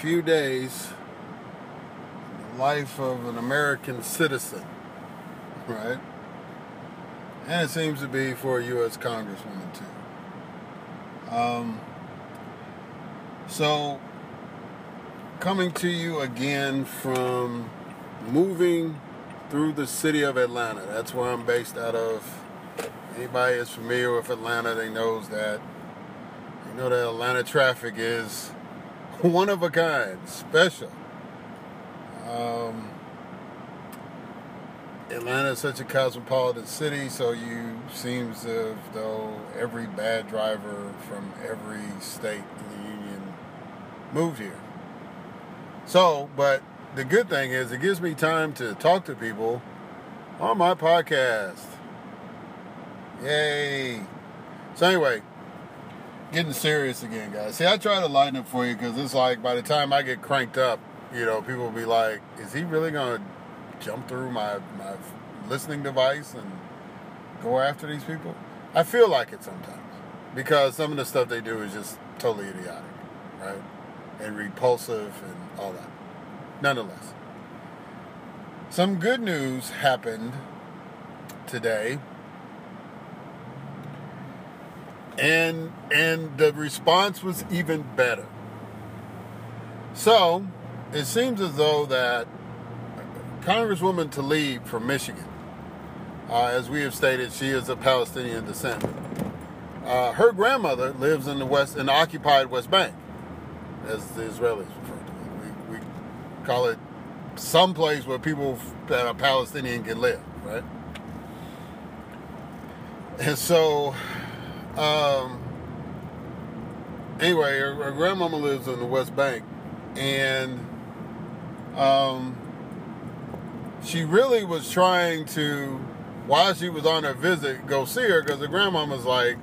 few days the life of an American citizen, right? And it seems to be for a U.S. Congresswoman, too. Um, so, coming to you again from moving through the city of Atlanta. That's where I'm based out of. Anybody is familiar with Atlanta, they knows that you know that Atlanta traffic is one of a kind, special. Um, Atlanta is such a cosmopolitan city, so you seems as though every bad driver from every state in the union moved here. So, but the good thing is it gives me time to talk to people on my podcast. Yay! So anyway, getting serious again, guys. See, I try to lighten it for you because it's like by the time I get cranked up, you know, people will be like, "Is he really gonna jump through my my listening device and go after these people?" I feel like it sometimes because some of the stuff they do is just totally idiotic, right, and repulsive and all that. Nonetheless, some good news happened today and and the response was even better. So it seems as though that Congresswoman Tlaib from Michigan, uh, as we have stated, she is of Palestinian descent. Uh, her grandmother lives in the west, in the occupied West Bank, as the Israelis refer to it. We, we call it some place where people that are Palestinian can live, right? And so um, anyway, her, her, grandmama lives in the West Bank, and um, she really was trying to, while she was on her visit, go see her because her grandmama's like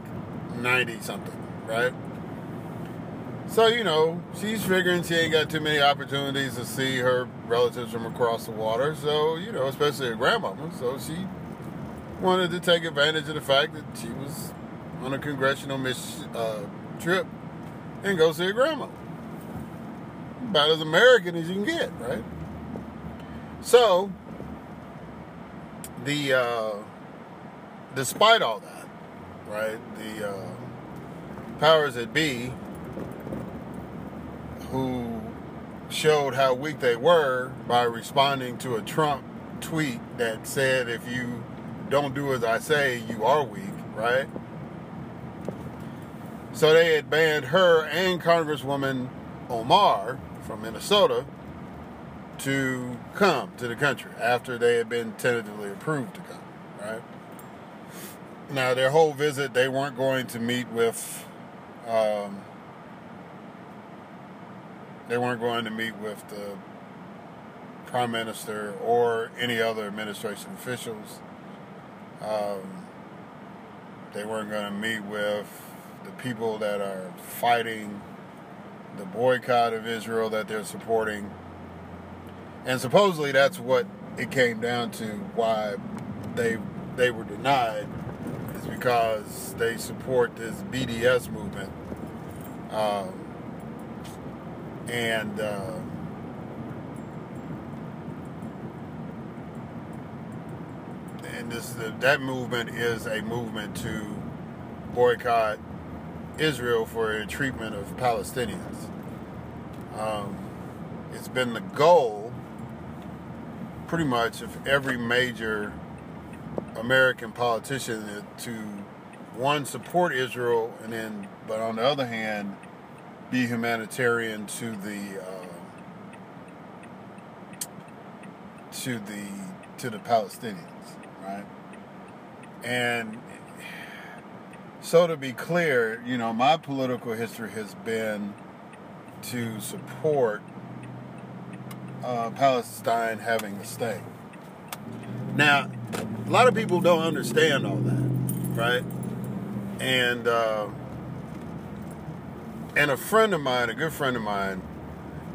90 something, right? So, you know, she's figuring she ain't got too many opportunities to see her relatives from across the water. So, you know, especially her grandmama. So she wanted to take advantage of the fact that she was on a congressional mission, uh, trip and go see a grandma. About as American as you can get, right? So, the uh, despite all that, right? The uh, powers that be, who showed how weak they were by responding to a Trump tweet that said, "If you don't do as I say, you are weak," right? So they had banned her and Congresswoman Omar from Minnesota to come to the country after they had been tentatively approved to come, right? Now, their whole visit, they weren't going to meet with, um, they weren't going to meet with the prime minister or any other administration officials. Um, they weren't going to meet with the people that are fighting the boycott of Israel that they're supporting. And supposedly that's what it came down to why they they were denied is because they support this BDS movement. Um, and uh, and this that movement is a movement to boycott Israel for a treatment of Palestinians. Um, it's been the goal, pretty much, of every major American politician to one support Israel, and then, but on the other hand, be humanitarian to the uh, to the to the Palestinians, right? And so to be clear, you know, my political history has been to support uh, Palestine having a state. Now, a lot of people don't understand all that, right? And uh, and a friend of mine, a good friend of mine,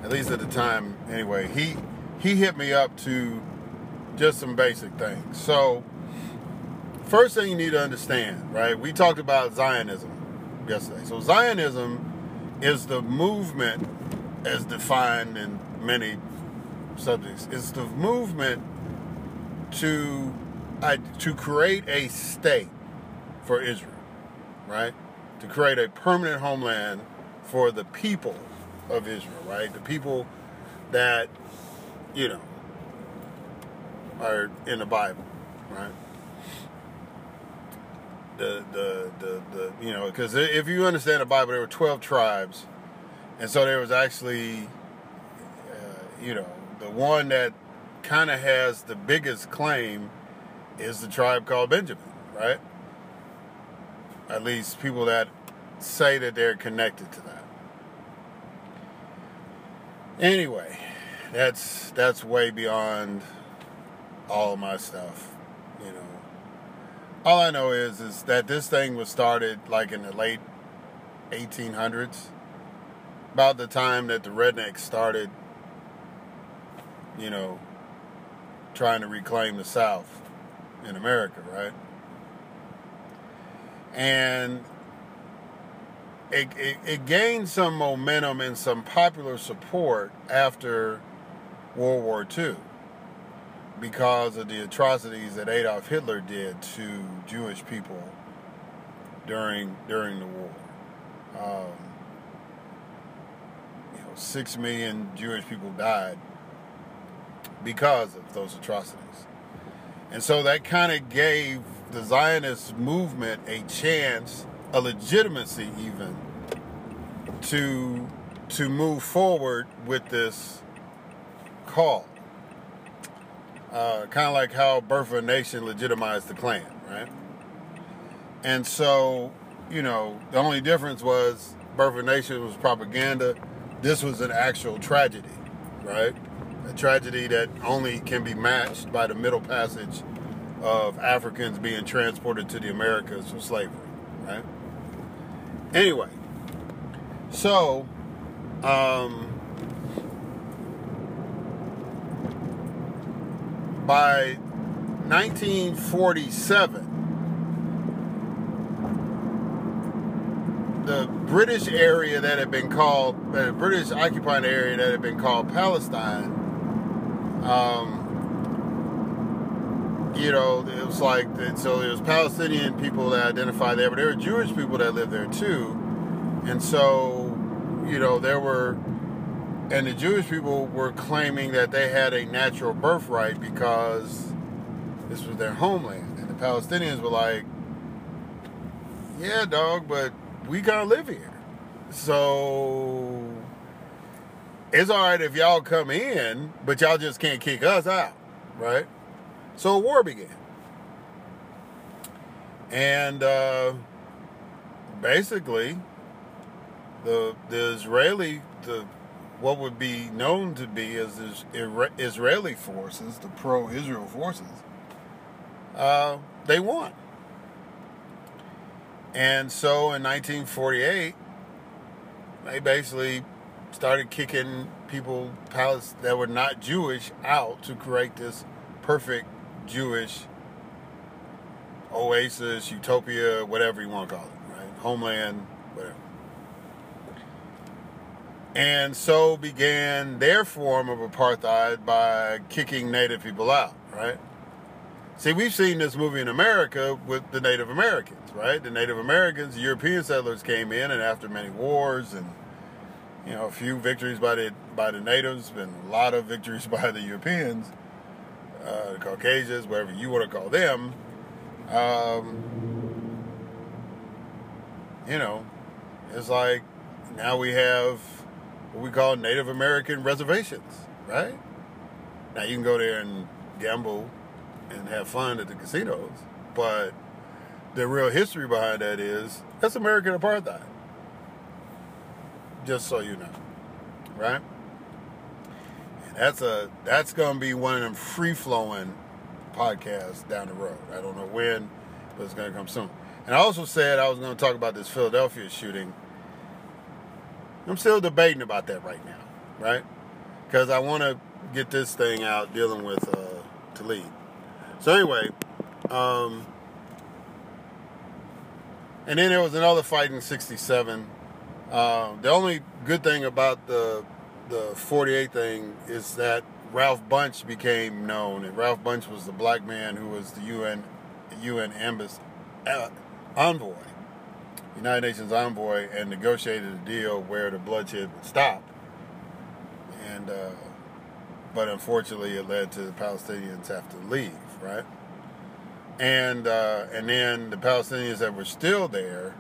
at least at the time, anyway, he he hit me up to just some basic things. So first thing you need to understand, right? We talked about Zionism yesterday. So Zionism is the movement as defined in many subjects. It's the movement to uh, to create a state for Israel, right? To create a permanent homeland for the people of Israel, right? The people that you know are in the Bible, right? The the the, the you know because if you understand the Bible, there were twelve tribes, and so there was actually uh, you know the one that kind of has the biggest claim is the tribe called Benjamin, right? At least people that say that they're connected to that. Anyway, that's that's way beyond all my stuff. All I know is is that this thing was started like in the late 1800s, about the time that the rednecks started, you know, trying to reclaim the South in America, right? And it, it, it, gained some momentum and some popular support after World War II because of the atrocities that Adolf Hitler did to Jewish people during during the war. Um, you know, six million Jewish people died because of those atrocities. And so that kind of gave the Zionist movement a chance, a legitimacy even, to to move forward with this call. Uh, kind of like how Birth of a Nation legitimized the Klan, right? And so, you know, the only difference was Birth of a Nation was propaganda. This was an actual tragedy, right? a tragedy that only can be matched by the middle passage of Africans being transported to the Americas for slavery, right? Anyway, so um, by 1947, the British area that had been called, the British occupied area that had been called Palestine, um, you know, it was like, so there was Palestinian people that identified there, but there were Jewish people that lived there too. And so, you know, there were, and the Jewish people were claiming that they had a natural birthright because this was their homeland. And the Palestinians were like, yeah, dog, but we gotta live here. So it's all right if y'all come in, but y'all just can't kick us out, right? So a war began. And uh, basically, the the Israeli, the what would be known to be as Israeli forces, the pro-Israel forces, uh, they won. And so in 1948, they basically started kicking people that were not Jewish out to create this perfect Jewish oasis, utopia, whatever you want to call it, right? Homeland. And so began their form of apartheid by kicking Native people out, right? See, we've seen this movie in America with the Native Americans, right? The Native Americans, the European settlers came in, and after many wars and you know, a few victories by the by the natives and a lot of victories by the Europeans, uh, the Caucasians, whatever you want to call them. Um, you know, it's like now we have what we call Native American reservations, right? Now you can go there and gamble and have fun at the casinos, but the real history behind that is that's American apartheid just so you know, right? And that's a that's gonna be one of them free flowing podcasts down the road. I don't know when, but it's gonna come soon. And I also said I was gonna talk about this Philadelphia shooting. I'm still debating about that right now, right? Because I want to get this thing out dealing with uh, Tlaib. So anyway, um, And then there was another fight in '67. Uh, the only good thing about the the 48 thing is that Ralph Bunche became known, and Ralph Bunche was the black man who was the UN UN embassy, uh, envoy, United Nations envoy, and negotiated a deal where the bloodshed would stop. And uh, but unfortunately, it led to the Palestinians have to leave, right? And uh, and then the Palestinians that were still there.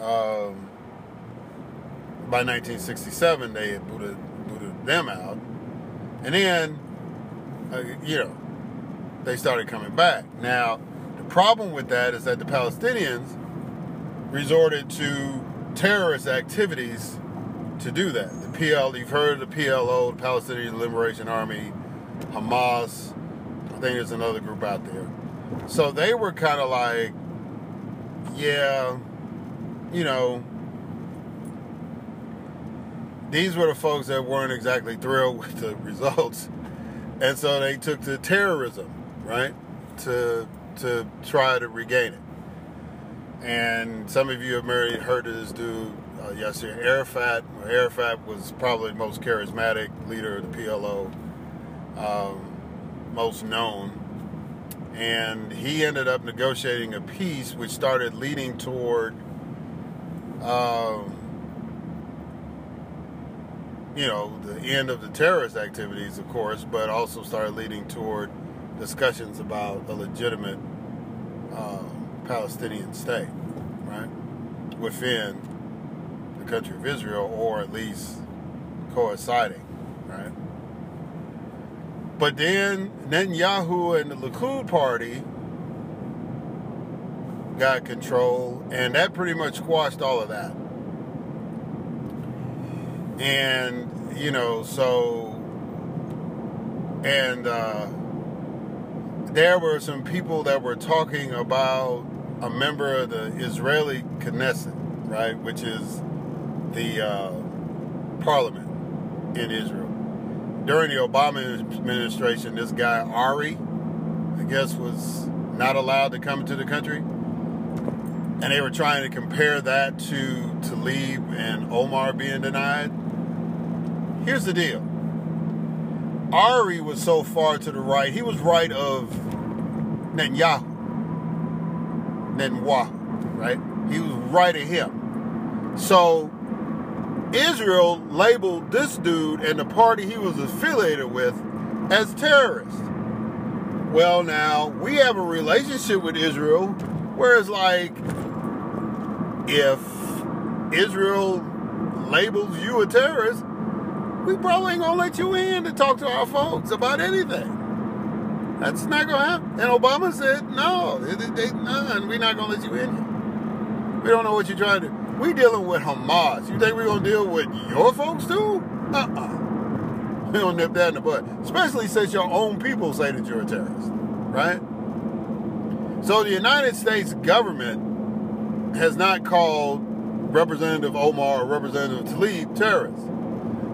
Um, by 1967, they had booted, booted them out. And then, uh, you know, they started coming back. Now, the problem with that is that the Palestinians resorted to terrorist activities to do that. The PL, you've heard of the PLO, the Palestinian Liberation Army, Hamas. I think there's another group out there. So they were kind of like, yeah, you know, these were the folks that weren't exactly thrilled with the results, and so they took to terrorism, right, to to try to regain it. And some of you have maybe heard of this dude uh, Yasser, Arafat. Arafat was probably the most charismatic leader of the PLO, um, most known. And he ended up negotiating a peace which started leading toward um, you know, the end of the terrorist activities, of course, but also started leading toward discussions about a legitimate uh, Palestinian state, right, within the country of Israel, or at least coinciding, right. But then Netanyahu and the Likud party got control, and that pretty much squashed all of that. And, you know, so, and uh, there were some people that were talking about a member of the Israeli Knesset, right, which is the uh, parliament in Israel. During the Obama administration, this guy, Ari, I guess, was not allowed to come to the country. And they were trying to compare that to Tlaib and Omar being denied. Here's the deal. Ari was so far to the right, he was right of Netanyahu. Netanyahu, right? He was right of him. So Israel labeled this dude and the party he was affiliated with as terrorists. Well, now we have a relationship with Israel, whereas, like, if Israel labels you a terrorist, we probably ain't gonna let you in to talk to our folks about anything. That's not gonna happen. And Obama said, no, they, none, we're not gonna let you in We don't know what you're trying to do. We dealing with Hamas. You think we're gonna deal with your folks too? Uh-uh. We don't nip that in the bud. Especially since your own people say that you're a terrorist. Right? So the United States government has not called Representative Omar or Representative Tlaib terrorists.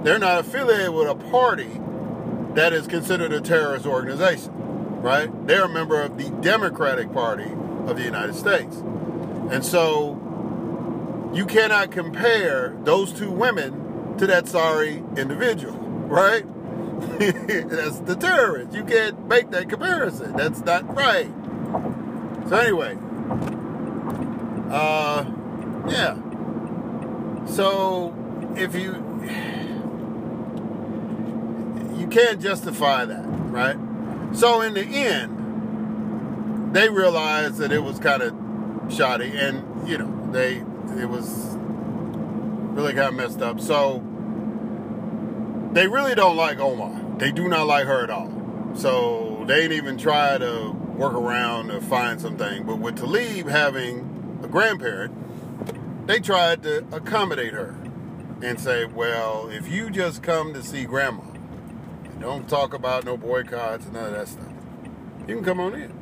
They're not affiliated with a party that is considered a terrorist organization, right? They're a member of the Democratic Party of the United States. And so you cannot compare those two women to that sorry individual, right? That's the terrorist. You can't make that comparison. That's not right. So anyway, uh, yeah. So if you you can't justify that, right? So in the end, they realized that it was kind of shoddy, and you know they it was really kind of messed up. So they really don't like Omar. They do not like her at all. So they didn't even try to work around to find something. But with Tlaib having a grandparent, they tried to accommodate her and say, well, if you just come to see grandma, don't talk about no boycotts and none of that stuff. You can come on in,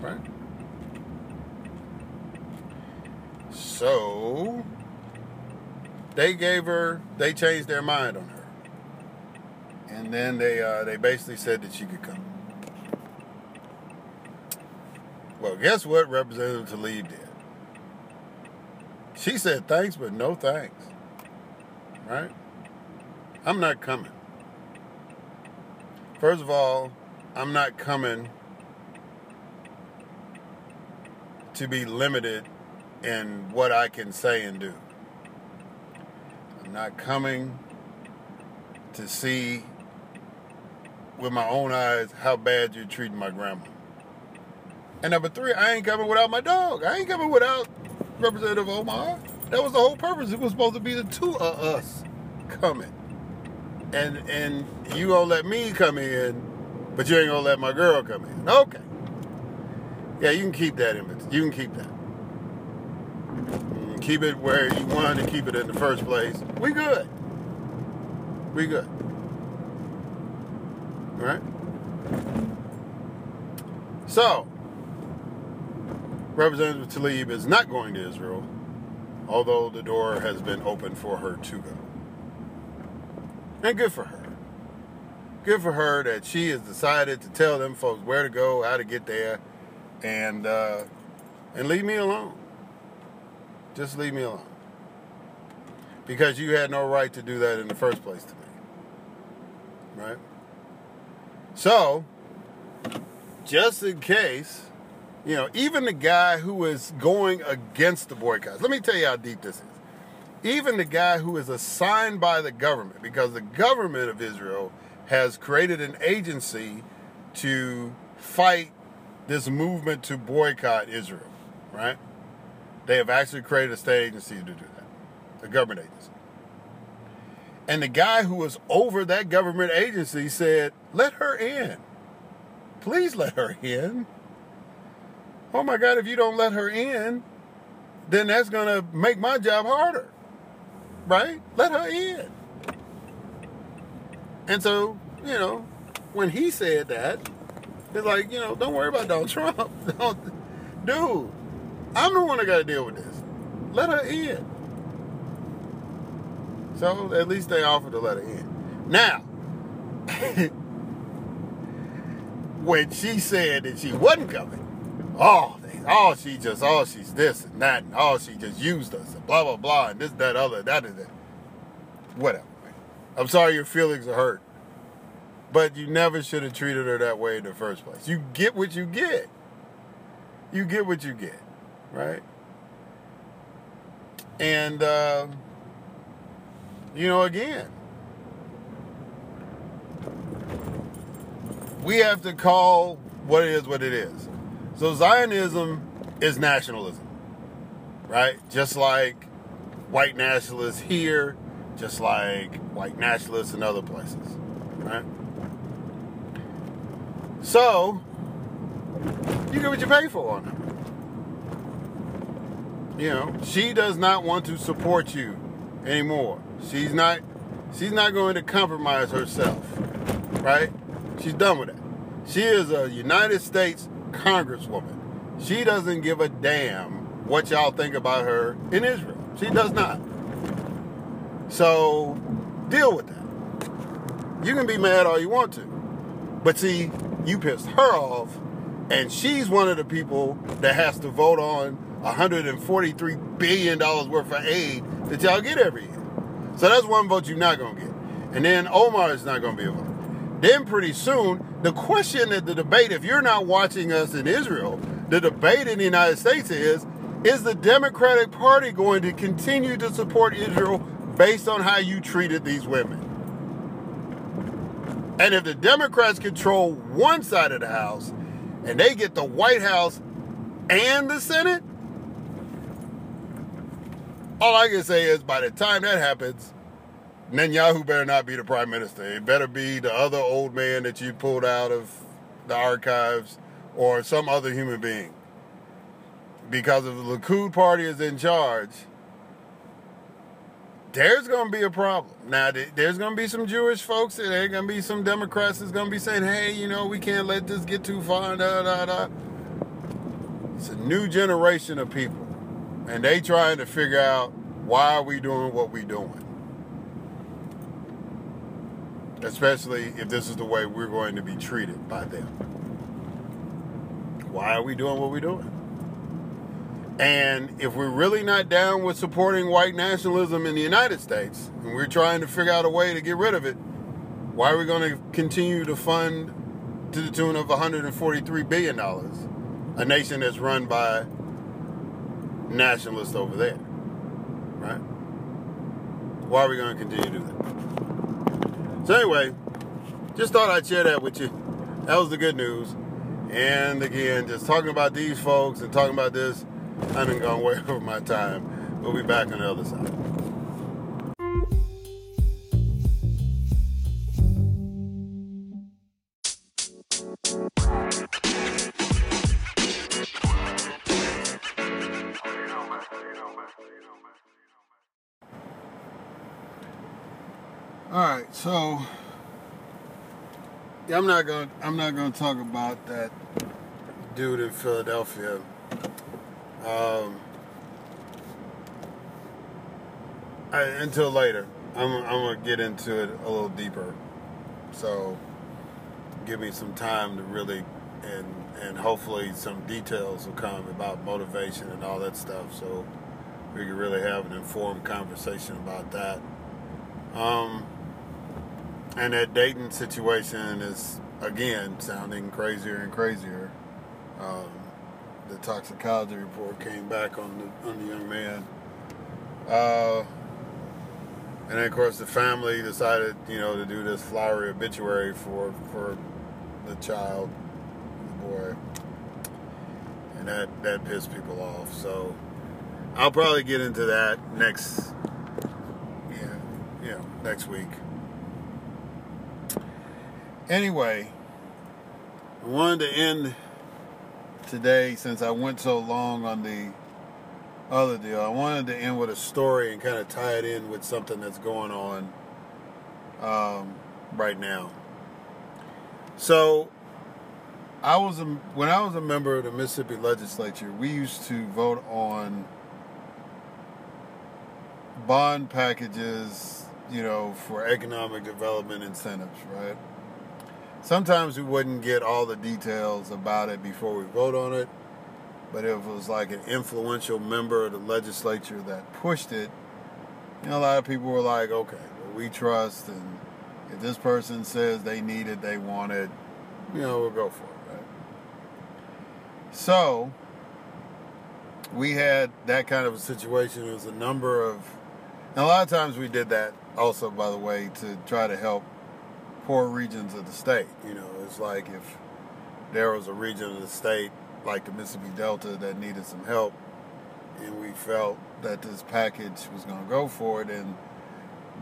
right? So they gave her, they changed their mind on her, and then they uh, they basically said that she could come. Well, guess what Representative Tlaib did? She said thanks, but no thanks. Right? I'm not coming. First of all, I'm not coming to be limited in what I can say and do. I'm not coming to see with my own eyes how bad you're treating my grandma. And number three, I ain't coming without my dog. I ain't coming without Representative Omar. That was the whole purpose. It was supposed to be the two of us coming. And and you gonna let me come in, but you ain't gonna let my girl come in. Okay. Yeah, you can keep that image. You can keep that. Keep it where you wanted to keep it in the first place. We good. We good. All right? So, Representative Tlaib is not going to Israel, although the door has been opened for her to go. And good for her. Good for her that she has decided to tell them folks where to go, how to get there, and uh, and leave me alone. Just leave me alone. Because you had no right to do that in the first place to me. Right? So, just in case, you know, even the guy who is going against the boycotts, let me tell you how deep this is. Even the guy who is assigned by the government, because the government of Israel has created an agency to fight this movement to boycott Israel, right? They have actually created a state agency to do that, a government agency. And the guy who was over that government agency said, let her in. Please let her in. Oh my God, if you don't let her in, then that's going to make my job harder. Right? Let her in. And so, you know, when he said that, it's like, you know, don't worry about Donald Trump. Don't, dude, I'm the one that got to deal with this. Let her in. So at least they offered to let her in. Now, when she said that she wasn't coming, oh, oh, she just, oh, she's this and that, and oh, she just used us, and blah, blah, blah, and this, that, other, that, and that. Whatever. I'm sorry your feelings are hurt. But you never should have treated her that way in the first place. You get what you get. You get what you get, right? And, uh, you know, again, we have to call what it is what it is. So Zionism is nationalism, right? Just like white nationalists here, just like white nationalists in other places, right? So, you get what you pay for on it. You know, she does not want to support you anymore. She's not she's not going to compromise herself. Right? She's done with it. She is a United States congresswoman. She doesn't give a damn what y'all think about her in Israel. She does not. So deal with that. You can be mad all you want to. But see, you pissed her off, and she's one of the people that has to vote on $143 billion worth of aid that y'all get every year. So that's one vote you're not going to get. And then Omar is not going to be a vote. Then pretty soon, the question that the debate, if you're not watching us in Israel, the debate in the United States is, is the Democratic Party going to continue to support Israel based on how you treated these women? And if the Democrats control one side of the House and they get the White House and the Senate, all I can say is by the time that happens, Netanyahu better not be the prime minister. It better be the other old man that you pulled out of the archives or some other human being. Because if the Likud party is in charge, there's going to be a problem. Now, there's going to be some Jewish folks, there's going to be some Democrats that's going to be saying, hey, you know, we can't let this get too far, da, da, da. It's a new generation of people and they trying to figure out why are we doing what we doing especially if this is the way we're going to be treated by them why are we doing what we're doing And if we're really not down with supporting white nationalism in the United States, and we're trying to figure out a way to get rid of it, why are we going to continue to fund to the tune of $143 billion a nation that's run by nationalists over there? Right? Why are we going to continue to do that? So, anyway, just thought I'd share that with you. That was the good news. And again, just talking about these folks and talking about this, I've been going way over my time. We'll be back on the other side. So yeah, I'm not going. I'm not going to talk about that dude in Philadelphia. Um, I, until later, I'm, I'm gonna get into it a little deeper. So, give me some time to really, and and hopefully some details will come about motivation and all that stuff. So we can really have an informed conversation about that. Um, and that Dayton situation is again sounding crazier and crazier. Um, the toxicology report came back on the on the young man, uh, and then of course the family decided, you know, to do this flowery obituary for for the child, the boy, and that that pissed people off. So I'll probably get into that next, yeah, know, next week. Anyway, I wanted to end today since I went so long on the other deal. I wanted to end with a story and kind of tie it in with something that's going on um, right now. So, I was a, when I was a member of the Mississippi Legislature, we used to vote on bond packages, you know, for economic development incentives, right? Sometimes we wouldn't get all the details about it before we vote on it, but if it was like an influential member of the legislature that pushed it, you know, a lot of people were like, okay, well, we trust, and if this person says they need it, they want it, you know, we'll go for it, right? So, we had that kind of a situation. There was a number of, and a lot of times we did that also, by the way, to try to help poor regions of the state. You know, it's like if there was a region of the state like the Mississippi Delta that needed some help, and we felt that this package was going to go for it, and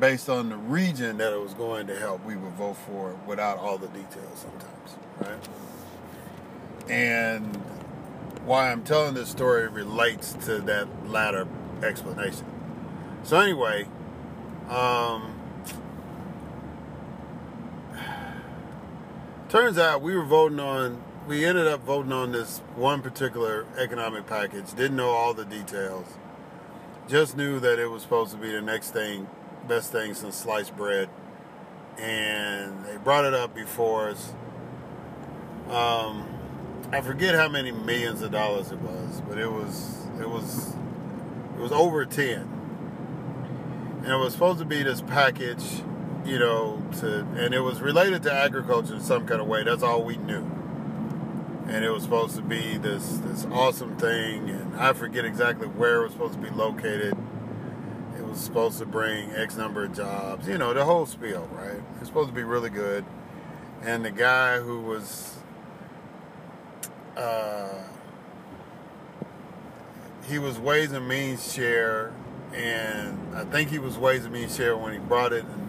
based on the region that it was going to help, we would vote for it without all the details sometimes, right? And why I'm telling this story relates to that latter explanation. So anyway, um, Turns out we were voting on, we ended up voting on this one particular economic package, didn't know all the details, just knew that it was supposed to be the next thing, best thing since sliced bread. And they brought it up before us. Um, I forget how many millions of dollars it was, but it was it was it was over ten, and it was supposed to be this package you know, to and it was related to agriculture in some kind of way. That's all we knew. And it was supposed to be this this awesome thing, and I forget exactly where it was supposed to be located. It was supposed to bring X number of jobs, you know, the whole spiel, right? It's supposed to be really good. And the guy who was uh, he was Ways and Means chair, and I think he was Ways and Means chair when he brought it, and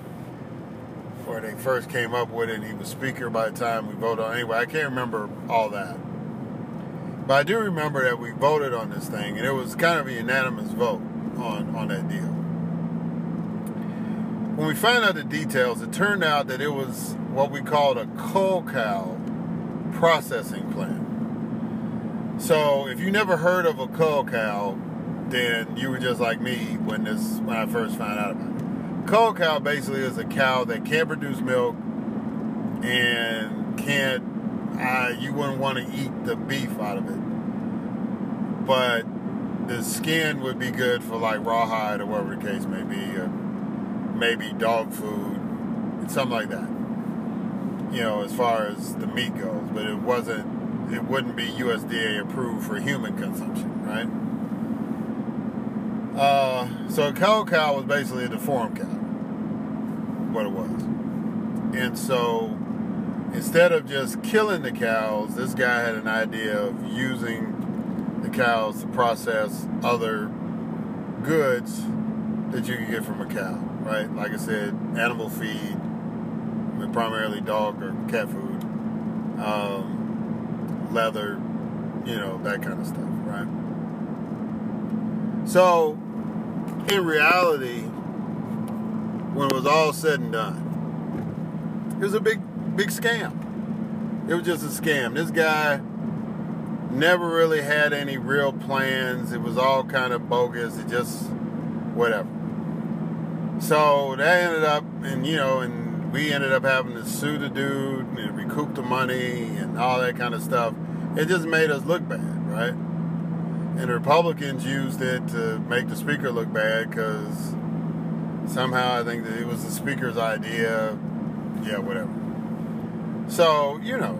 where they first came up with it, and he was speaker by the time we voted on. Anyway, I can't remember all that, but I do remember that we voted on this thing, and it was kind of a unanimous vote on on that deal. When we found out the details, it turned out that it was what we called a cull cow processing plant. So, if you never heard of a cull cow, then you were just like me when this when I first found out about it cull cow basically is a cow that can't produce milk and can't uh, you wouldn't want to eat the beef out of it but the skin would be good for like rawhide or whatever the case may be, or maybe dog food, something like that. You know, as far as the meat goes, but it wasn't, it wouldn't be USDA approved for human consumption, right? Uh, so a cull cow was basically a deformed cow, what it was. And so instead of just killing the cows, this guy had an idea of using the cows to process other goods that you can get from a cow, right? Like I said, animal feed, primarily dog or cat food, um, leather, you know, that kind of stuff, right? So, in reality, when it was all said and done, it was a big big scam. It was just a scam. This guy never really had any real plans. It was all kind of bogus. It just whatever. So that ended up, and you know, and we ended up having to sue the dude and recoup the money and all that kind of stuff. It just made us look bad, right? And the Republicans used it to make the speaker look bad because somehow I think that it was the speaker's idea. Yeah, whatever. So, you know,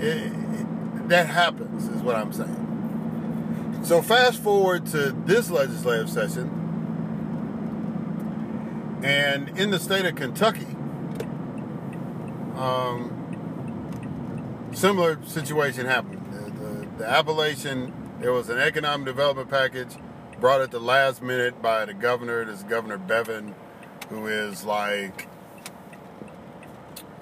it, it, that happens, is what I'm saying. So, fast forward to this legislative session, and in the state of Kentucky, um, similar situation happened. The, the, the Appalachian, there was an economic development package brought at the last minute by the governor, this Governor Bevin, who is like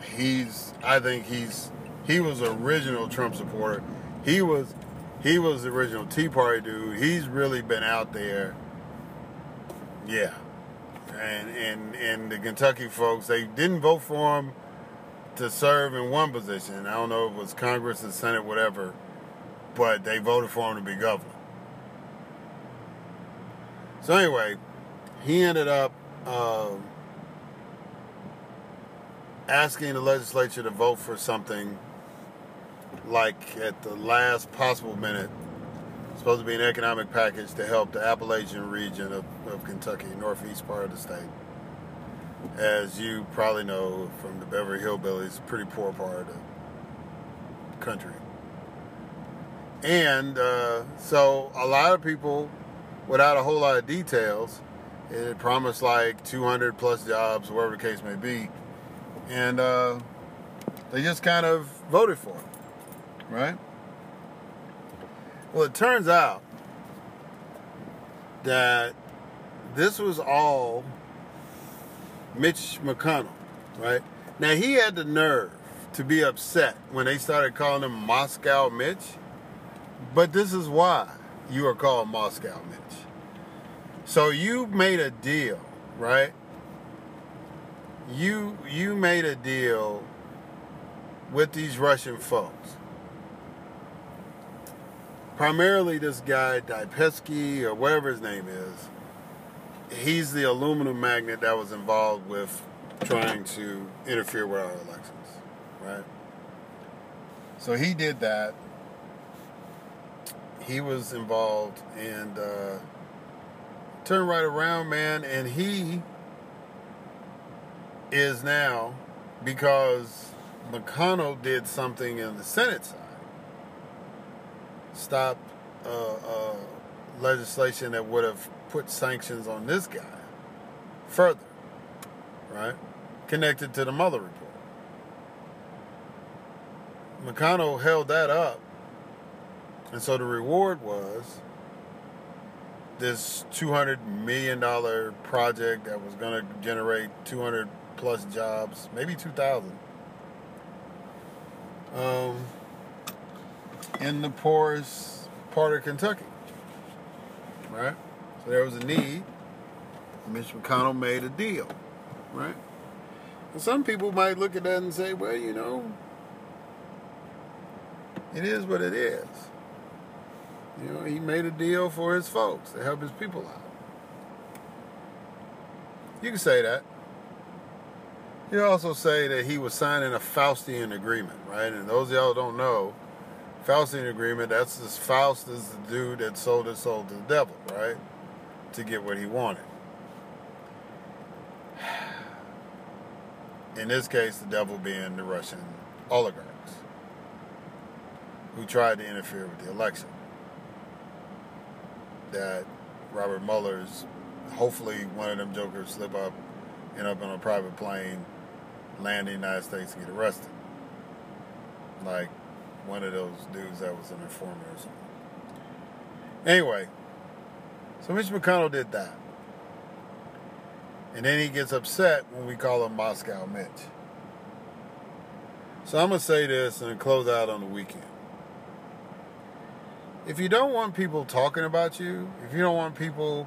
he's I think he's he was original Trump supporter. He was he was the original Tea Party dude. He's really been out there. Yeah. And and and the Kentucky folks, they didn't vote for him to serve in one position. I don't know if it was Congress or Senate, whatever, but they voted for him to be governor. So anyway, he ended up um, asking the legislature to vote for something like at the last possible minute. Supposed to be an economic package to help the Appalachian region of, of Kentucky, northeast part of the state. As you probably know from the Beverly Hillbillies, pretty poor part of the country. And uh, so a lot of people, without a whole lot of details, it promised like 200 plus jobs, whatever the case may be and uh, they just kind of voted for it, right? Well, it turns out that this was all Mitch McConnell, right? Now he had the nerve to be upset when they started calling him Moscow Mitch, but this is why you are called Moscow Mitch. So you made a deal, right? you you made a deal with these Russian folks. Primarily this guy Dipesky or whatever his name is. He's the aluminum magnet that was involved with trying to interfere with our elections, right? So he did that. He was involved and uh, turned right around, man, and he is now because McConnell did something in the Senate side, stopped uh, uh, legislation that would have put sanctions on this guy further, right? Connected to the Mueller report. McConnell held that up, and so the reward was this $200 million project that was going to generate 200 plus jobs, maybe 2,000. Um, in the poorest part of Kentucky. Right? So there was a need. Mitch McConnell made a deal. Right? And some people might look at that and say, well, you know, it is what it is. You know, he made a deal for his folks to help his people out. You can say that. You also say that he was signing a Faustian agreement, right? And those y'all don't know, Faustian agreement, that's this Faust is the dude that sold his soul to the devil, right? To get what he wanted. In this case, the devil being the Russian oligarchs who tried to interfere with the election. That Robert Mueller's, hopefully one of them jokers slip up, end up on a private plane, land in the United States and get arrested. Like one of those dudes that was an informant or something. Anyway, so Mitch McConnell did that. And then he gets upset when we call him Moscow Mitch. So I'm going to say this and close out on the weekend. If you don't want people talking about you, if you don't want people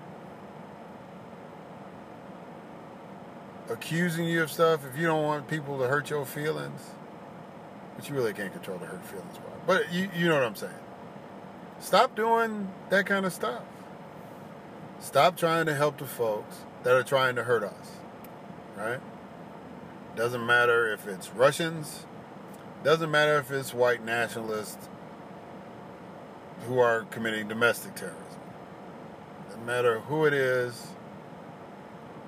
accusing you of stuff, if you don't want people to hurt your feelings, but you really can't control the hurt feelings part. But you, you know what I'm saying. Stop doing that kind of stuff. Stop trying to help the folks that are trying to hurt us. Right? Doesn't matter if it's Russians, doesn't matter if it's white nationalists who are committing domestic terrorism. Doesn't matter who it is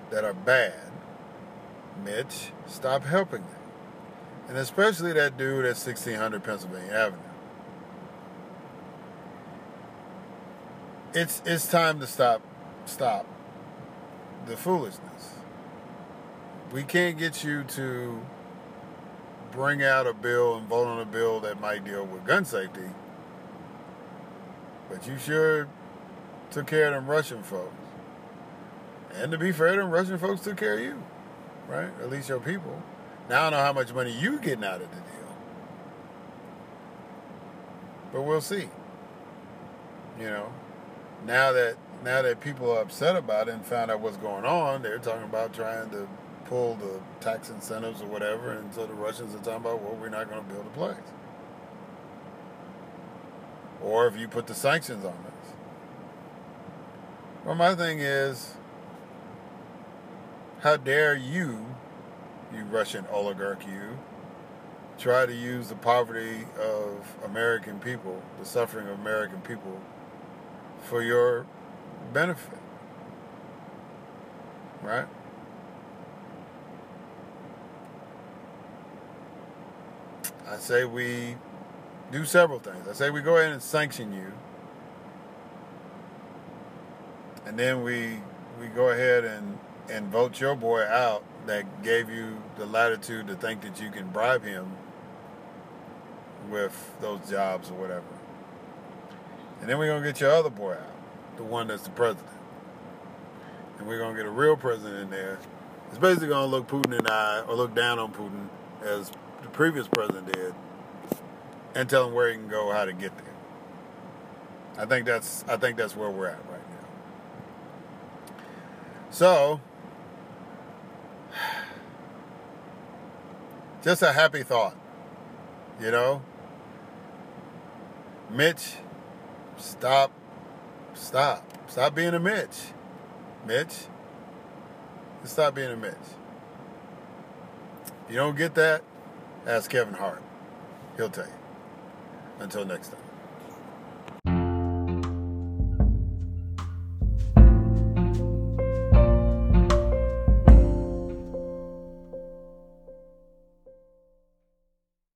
that are bad. Mitch, stop helping them. And especially that dude at 1600 Pennsylvania Avenue. It's it's time to stop stop the foolishness. We can't get you to bring out a bill and vote on a bill that might deal with gun safety. But you sure took care of them Russian folks. And to be fair, them Russian folks took care of you, right? At least your people. Now I know how much money you getting out of the deal. But we'll see. You know, now that now that people are upset about it and found out what's going on, they're talking about trying to pull the tax incentives or whatever, and so the Russians are talking about, well, we're not going to build a place. Or if you put the sanctions on us. Well, my thing is, how dare you, you Russian oligarch, you, try to use the poverty of American people, the suffering of American people, for your benefit. Right? I say we do several things. I say we go ahead and sanction you. And then we we go ahead and, and vote your boy out that gave you the latitude to think that you can bribe him with those jobs or whatever. And then we're to get your other boy out, the one that's the president. And we're to get a real president in there. It's basically to look Putin in the eye, or look down on Putin, as the previous president did, and tell him where he can go, how to get there. I think that's I think that's where we're at right now. So, just a happy thought, you know. Mitch Stop. Stop. Stop being a Mitch. Mitch. Stop being a Mitch. If you don't get that, ask Kevin Hart. He'll tell you. Until next time.